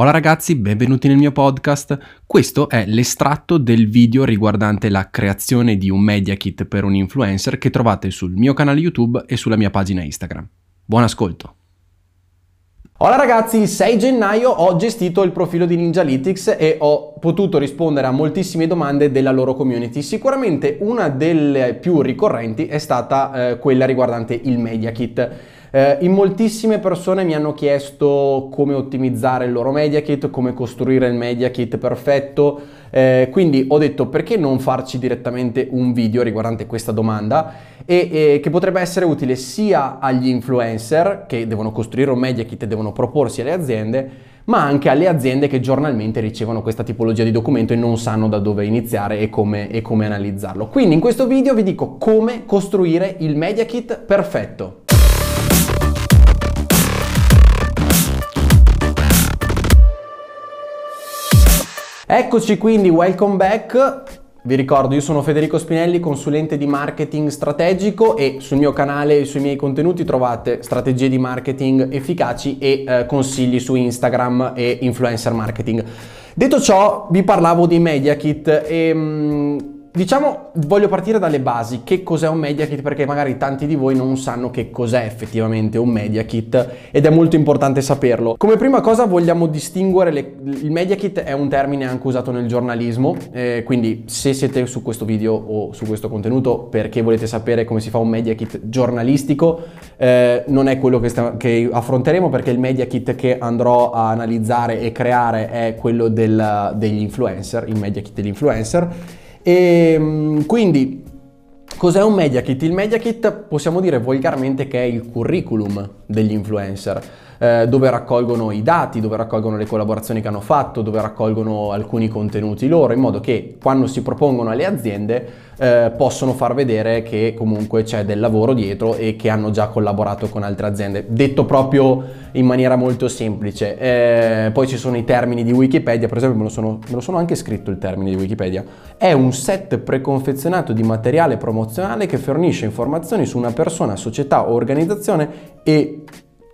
Hola ragazzi, benvenuti nel mio podcast. Questo è l'estratto del video riguardante la creazione di un media kit per un influencer che trovate sul mio canale YouTube e sulla mia pagina Instagram. Buon ascolto! Hola ragazzi, il 6 gennaio ho gestito il profilo di Ninjalytics e ho potuto rispondere a moltissime domande della loro community. Sicuramente una delle più ricorrenti è stata eh, quella riguardante il Media Kit. Eh, in moltissime persone mi hanno chiesto come ottimizzare il loro media kit, come costruire il media kit perfetto, eh, quindi ho detto perché non farci direttamente un video riguardante questa domanda e, e che potrebbe essere utile sia agli influencer che devono costruire un media kit e devono proporsi alle aziende, ma anche alle aziende che giornalmente ricevono questa tipologia di documento e non sanno da dove iniziare e come, e come analizzarlo. Quindi in questo video vi dico come costruire il media kit perfetto. Eccoci quindi, welcome back. Vi ricordo, io sono Federico Spinelli, consulente di marketing strategico e sul mio canale e sui miei contenuti trovate strategie di marketing efficaci e eh, consigli su Instagram e influencer marketing. Detto ciò, vi parlavo di Media Kit e mh, mm, Diciamo, voglio partire dalle basi. Che cos'è un media kit? Perché magari tanti di voi non sanno che cos'è effettivamente un media kit ed è molto importante saperlo. Come prima cosa vogliamo distinguere, le, il media kit è un termine anche usato nel giornalismo, eh, quindi se siete su questo video o su questo contenuto perché volete sapere come si fa un media kit giornalistico, eh, non è quello che, sta, che, affronteremo perché il media kit che andrò a analizzare e creare è quello del, degli influencer, il media kit degli influencer e ehm, quindi cos'è un media kit? Il media kit possiamo dire volgarmente che è il curriculum degli influencer eh, dove raccolgono i dati, dove raccolgono le collaborazioni che hanno fatto, dove raccolgono alcuni contenuti loro, in modo che quando si propongono alle aziende eh, possono far vedere che comunque c'è del lavoro dietro e che hanno già collaborato con altre aziende. Detto proprio in maniera molto semplice. Eh, poi ci sono i termini di Wikipedia, per esempio me lo, sono, me lo sono anche scritto il termine di Wikipedia. È un set preconfezionato di materiale promozionale che fornisce informazioni su una persona, società o organizzazione e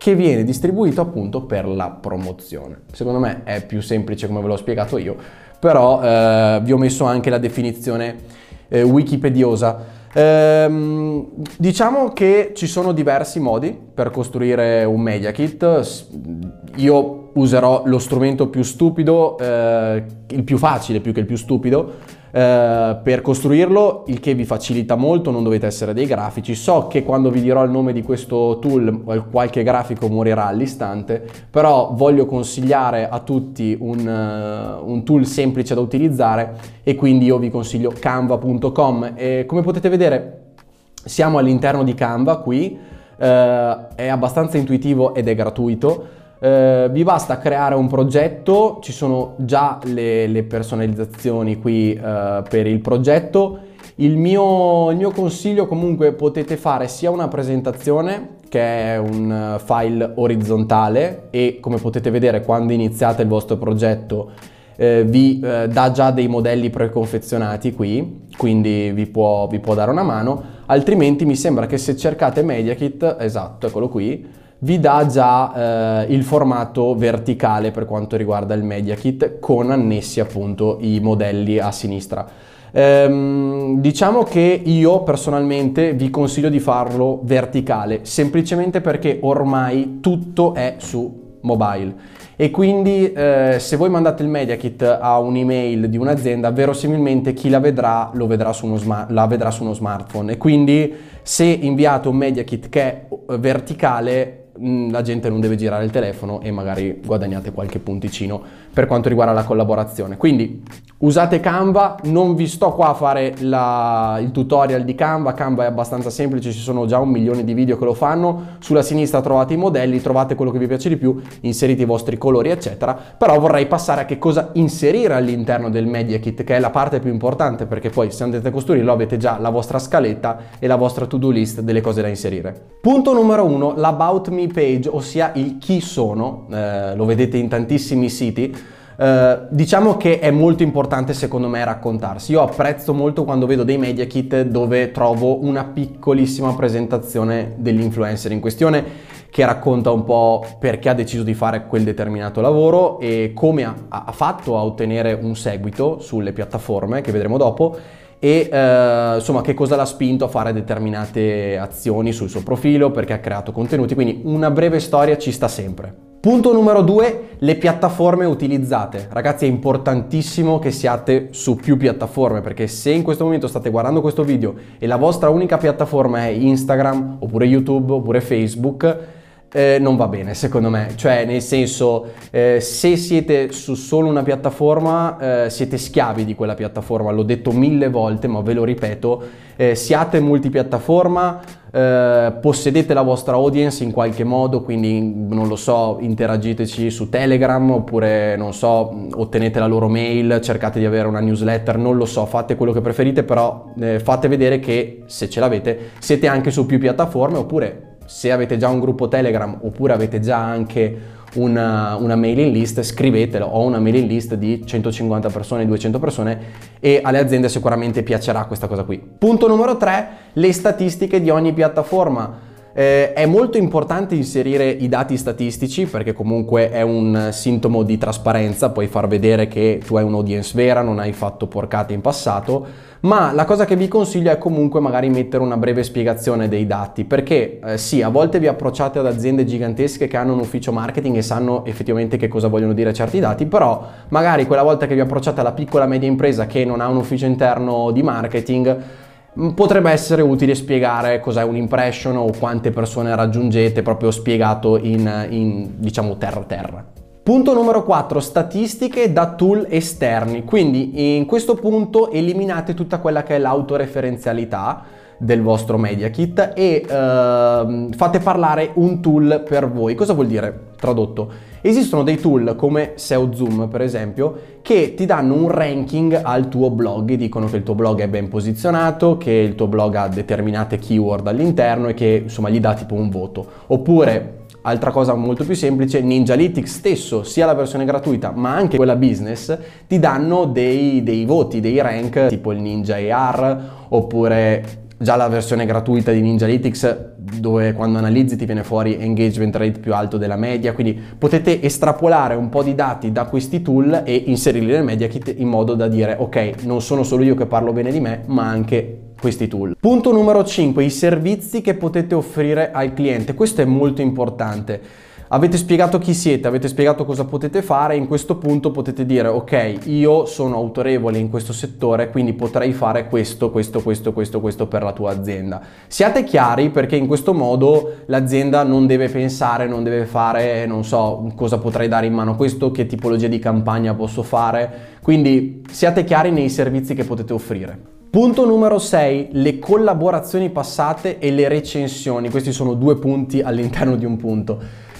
che viene distribuito appunto per la promozione. Secondo me è più semplice come ve l'ho spiegato io, però eh, vi ho messo anche la definizione eh, wikipediosa. Ehm, diciamo che ci sono diversi modi per costruire un media kit. Io userò lo strumento più stupido, eh, il più facile più che il più stupido, eh, per costruirlo, il che vi facilita molto, non dovete essere dei grafici. So che quando vi dirò il nome di questo tool qualche grafico morirà all'istante, però voglio consigliare a tutti un, uh, un tool semplice da utilizzare e quindi io vi consiglio canva.com e come potete vedere siamo all'interno di Canva qui, uh, è abbastanza intuitivo ed è gratuito. Eh, vi basta creare un progetto, ci sono già le, le personalizzazioni qui eh, per il progetto. Il mio, il mio, consiglio comunque potete fare sia una presentazione che è un file orizzontale e come potete vedere quando iniziate il vostro progetto eh, vi eh, dà già dei modelli preconfezionati qui, quindi vi può, vi può dare una mano, altrimenti mi sembra che se cercate MediaKit, esatto, eccolo qui, vi dà già eh, il formato verticale per quanto riguarda il Media Kit con annessi appunto i modelli a sinistra. Ehm, diciamo che io personalmente vi consiglio di farlo verticale semplicemente perché ormai tutto è su mobile e quindi eh, se voi mandate il media kit a un'email di un'azienda verosimilmente chi la vedrà, lo vedrà su uno smart, la vedrà su uno smartphone e quindi se inviate un media kit che è eh, verticale la gente non deve girare il telefono e magari guadagnate qualche punticino per quanto riguarda la collaborazione. Quindi usate Canva, non vi sto qua a fare la, il tutorial di Canva, Canva è abbastanza semplice, ci sono già un milione di video che lo fanno, sulla sinistra trovate i modelli, trovate quello che vi piace di più, inserite i vostri colori eccetera, però vorrei passare a che cosa inserire all'interno del Media Kit che è la parte più importante perché poi se andate a costruirlo avete già la vostra scaletta e la vostra to-do list delle cose da inserire. Punto numero uno, l'About Me page, ossia il chi sono, eh, lo vedete in tantissimi siti, eh, diciamo che è molto importante secondo me raccontarsi. Io apprezzo molto quando vedo dei media kit dove trovo una piccolissima presentazione dell'influencer in questione che racconta un po' perché ha deciso di fare quel determinato lavoro e come ha, ha fatto a ottenere un seguito sulle piattaforme che vedremo dopo e eh, insomma che cosa l'ha spinto a fare determinate azioni sul suo profilo perché ha creato contenuti, quindi una breve storia ci sta sempre. Punto numero due, le piattaforme utilizzate. Ragazzi è importantissimo che siate su più piattaforme perché se in questo momento state guardando questo video e la vostra unica piattaforma è Instagram oppure YouTube oppure Facebook, eh, non va bene secondo me, cioè nel senso eh, se siete su solo una piattaforma eh, siete schiavi di quella piattaforma, l'ho detto mille volte ma ve lo ripeto, eh, siate multipiattaforma, eh, possedete la vostra audience in qualche modo, quindi non lo so, interagiteci su Telegram oppure non so, ottenete la loro mail, cercate di avere una newsletter, non lo so, fate quello che preferite, però eh, fate vedere che se ce l'avete siete anche su più piattaforme oppure se avete già un gruppo Telegram oppure avete già anche una, una, mailing list, scrivetelo, ho una mailing list di 150 persone, 200 persone e alle aziende sicuramente piacerà questa cosa qui. Punto numero 3, le statistiche di ogni piattaforma. Eh, è molto importante inserire i dati statistici perché comunque è un sintomo di trasparenza, puoi far vedere che tu hai un'audience vera, non hai fatto porcate in passato, ma la cosa che vi consiglio è comunque magari mettere una breve spiegazione dei dati perché eh, sì, a volte vi approcciate ad aziende gigantesche che hanno un ufficio marketing e sanno effettivamente che cosa vogliono dire certi dati, però magari quella volta che vi approcciate alla piccola media impresa che non ha un ufficio interno di marketing, potrebbe essere utile spiegare cos'è un impression o quante persone raggiungete proprio spiegato in, in diciamo terra terra. Punto numero 4, statistiche da tool esterni. Quindi in questo punto eliminate tutta quella che è l'autoreferenzialità del vostro Media Kit e uh, fate parlare un tool per voi. Cosa vuol dire? Tradotto. Esistono dei tool come SEO Zoom per esempio che ti danno un ranking al tuo blog e dicono che il tuo blog è ben posizionato, che il tuo blog ha determinate keyword all'interno e che insomma gli dà tipo un voto. Oppure Altra cosa molto più semplice, Ninjalytics stesso, sia la versione gratuita ma anche quella business, ti danno dei, dei voti, dei rank tipo il Ninja AR oppure già la versione gratuita di Ninjalytics dove quando analizzi ti viene fuori engagement rate più alto della media, quindi potete estrapolare un po' di dati da questi tool e inserirli nel Media Kit in modo da dire ok, non sono solo io che parlo bene di me, ma anche questi tool. Punto numero 5, i servizi che potete offrire al cliente. Questo è molto importante. Avete spiegato chi siete, avete spiegato cosa potete fare, in questo punto potete dire ok, io sono autorevole in questo settore, quindi potrei fare questo, questo, questo, questo, questo per la tua azienda. Siate chiari perché in questo modo l'azienda non deve pensare, non deve fare, non so, cosa potrei dare in mano questo, che tipologia di campagna posso fare, quindi siate chiari nei servizi che potete offrire. Punto numero 6, le collaborazioni passate e le recensioni. Questi sono due punti all'interno di un punto.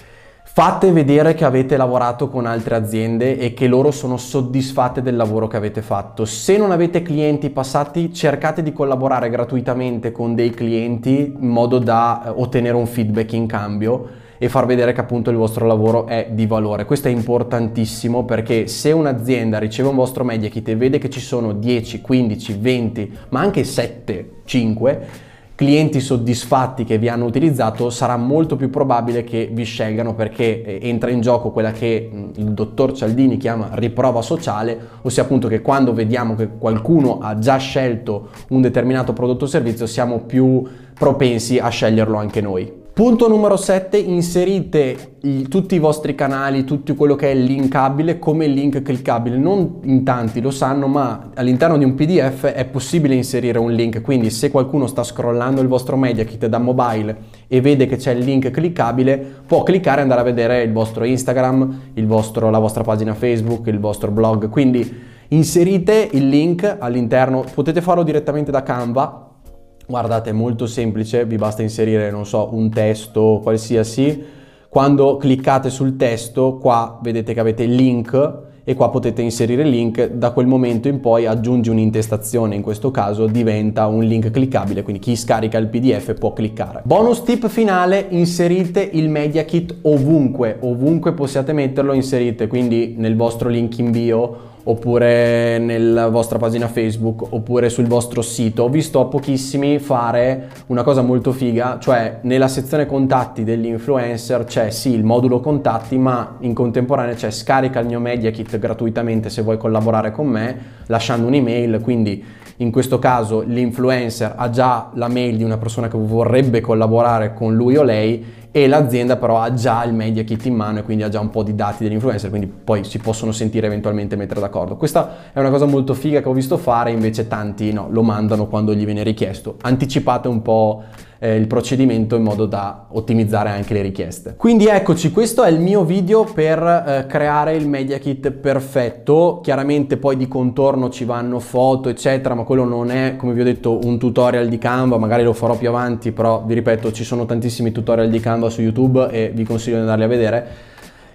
Fate vedere che avete lavorato con altre aziende e che loro sono soddisfatte del lavoro che avete fatto. Se non avete clienti passati, cercate di collaborare gratuitamente con dei clienti in modo da eh, ottenere un feedback in cambio e far vedere che appunto il vostro lavoro è di valore. Questo è importantissimo perché se un'azienda riceve un vostro media kit e vede che ci sono 10, 15, 20, ma anche 7, 5, clienti soddisfatti che vi hanno utilizzato sarà molto più probabile che vi scelgano perché eh, entra in gioco quella che mm, il dottor Cialdini chiama riprova sociale, ossia appunto che quando vediamo che qualcuno ha già scelto un determinato prodotto o servizio siamo più propensi a sceglierlo anche noi. Punto numero 7, inserite i, tutti i vostri canali, tutto quello che è linkabile come link cliccabile. Non in tanti lo sanno, ma all'interno di un PDF è possibile inserire un link, quindi se qualcuno sta scrollando il vostro Media Kit da mobile e vede che c'è il link cliccabile, può cliccare e andare a vedere il vostro Instagram, il vostro, la vostra pagina Facebook, il vostro blog. Quindi inserite il link all'interno, potete farlo direttamente da Canva Guardate, è molto semplice, vi basta inserire, non so, un testo qualsiasi. Quando cliccate sul testo, qua vedete che avete il link e qua potete inserire il link, da quel momento in poi aggiungi un'intestazione, in questo caso diventa un link cliccabile, quindi chi scarica il PDF può cliccare. Bonus tip finale, inserite il Media Kit ovunque, ovunque possiate metterlo inserite, quindi nel vostro link in bio oppure nella vostra pagina Facebook oppure sul vostro sito. Ho visto a pochissimi fare una cosa molto figa, cioè nella sezione contatti dell'influencer c'è sì il modulo contatti, ma in contemporanea c'è scarica il mio media kit gratuitamente se vuoi collaborare con me, lasciando un'email, quindi in questo caso l'influencer ha già la mail di una persona che vorrebbe collaborare con lui o lei e l'azienda però ha già il media kit in mano e quindi ha già un po' di dati dell'influencer, quindi poi si possono sentire eventualmente mettere d'accordo. Questa è una cosa molto figa che ho visto fare, invece tanti no, lo mandano quando gli viene richiesto. Anticipate un po' eh, il procedimento in modo da ottimizzare anche le richieste. Quindi eccoci, questo è il mio video per eh, creare il media kit perfetto. Chiaramente poi di contorno ci vanno foto, eccetera, ma quello non è, come vi ho detto, un tutorial di Canva, magari lo farò più avanti, però vi ripeto, ci sono tantissimi tutorial di Canva su YouTube e vi consiglio di andarli a vedere.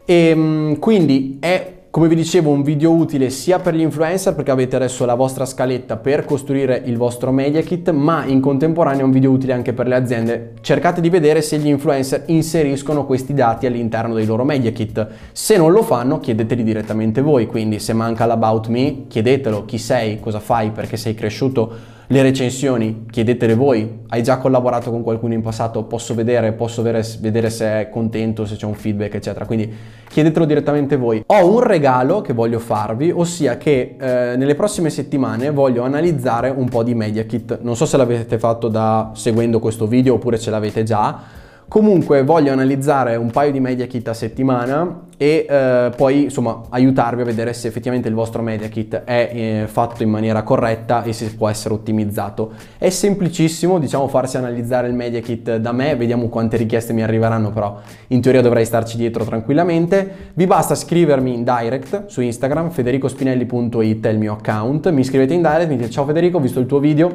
E ehm, quindi è come vi dicevo un video utile sia per gli influencer perché avete adesso la vostra scaletta per costruire il vostro media kit ma in contemporanea è un video utile anche per le aziende. Cercate di vedere se gli influencer inseriscono questi dati all'interno dei loro media kit. Se non lo fanno chiedeteli direttamente voi, quindi se manca l'About Me chiedetelo chi sei, cosa fai, perché sei cresciuto le recensioni, chiedetele voi, hai già collaborato con qualcuno in passato, posso vedere, posso vedere se è contento, se c'è un feedback, eccetera. Quindi chiedetelo direttamente voi. Ho un regalo che voglio farvi, ossia che eh, nelle prossime settimane voglio analizzare un po' di media kit. Non so se l'avete fatto da seguendo questo video oppure ce l'avete già Comunque voglio analizzare un paio di media kit a settimana e eh, poi insomma aiutarvi a vedere se effettivamente il vostro media kit è eh, fatto in maniera corretta e se può essere ottimizzato. È semplicissimo, diciamo farsi analizzare il media kit da me, vediamo quante richieste mi arriveranno, però in teoria dovrei starci dietro tranquillamente. Vi basta scrivermi in direct su Instagram, federicospinelli.it è il mio account, mi scrivete in direct, mi dite ciao Federico, ho visto il tuo video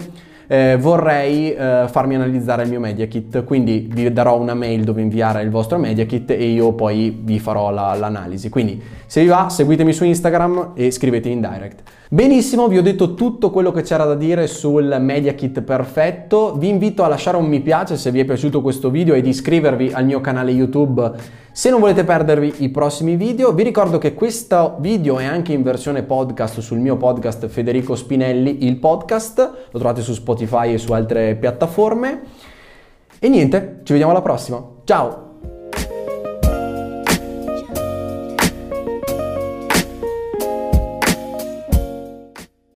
eh, vorrei eh, farmi analizzare il mio media kit, quindi vi darò una mail dove inviare il vostro media kit e io poi vi farò la, l'analisi. Quindi se vi va seguitemi su Instagram e scrivetemi in direct. Benissimo, vi ho detto tutto quello che c'era da dire sul Media Kit perfetto. Vi invito a lasciare un mi piace se vi è piaciuto questo video ed iscrivervi al mio canale YouTube se non volete perdervi i prossimi video. Vi ricordo che questo video è anche in versione podcast sul mio podcast Federico Spinelli, il podcast. Lo trovate su Spotify e su altre piattaforme. E niente, ci vediamo alla prossima. Ciao!